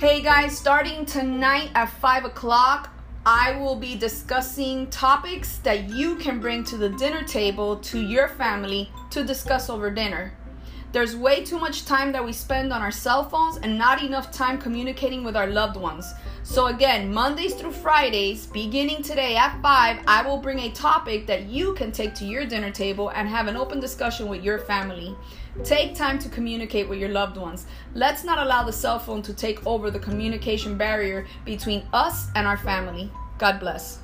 Hey guys, starting tonight at 5 o'clock, I will be discussing topics that you can bring to the dinner table to your family to discuss over dinner. There's way too much time that we spend on our cell phones and not enough time communicating with our loved ones. So, again, Mondays through Fridays, beginning today at 5, I will bring a topic that you can take to your dinner table and have an open discussion with your family. Take time to communicate with your loved ones. Let's not allow the cell phone to take over the communication barrier between us and our family. God bless.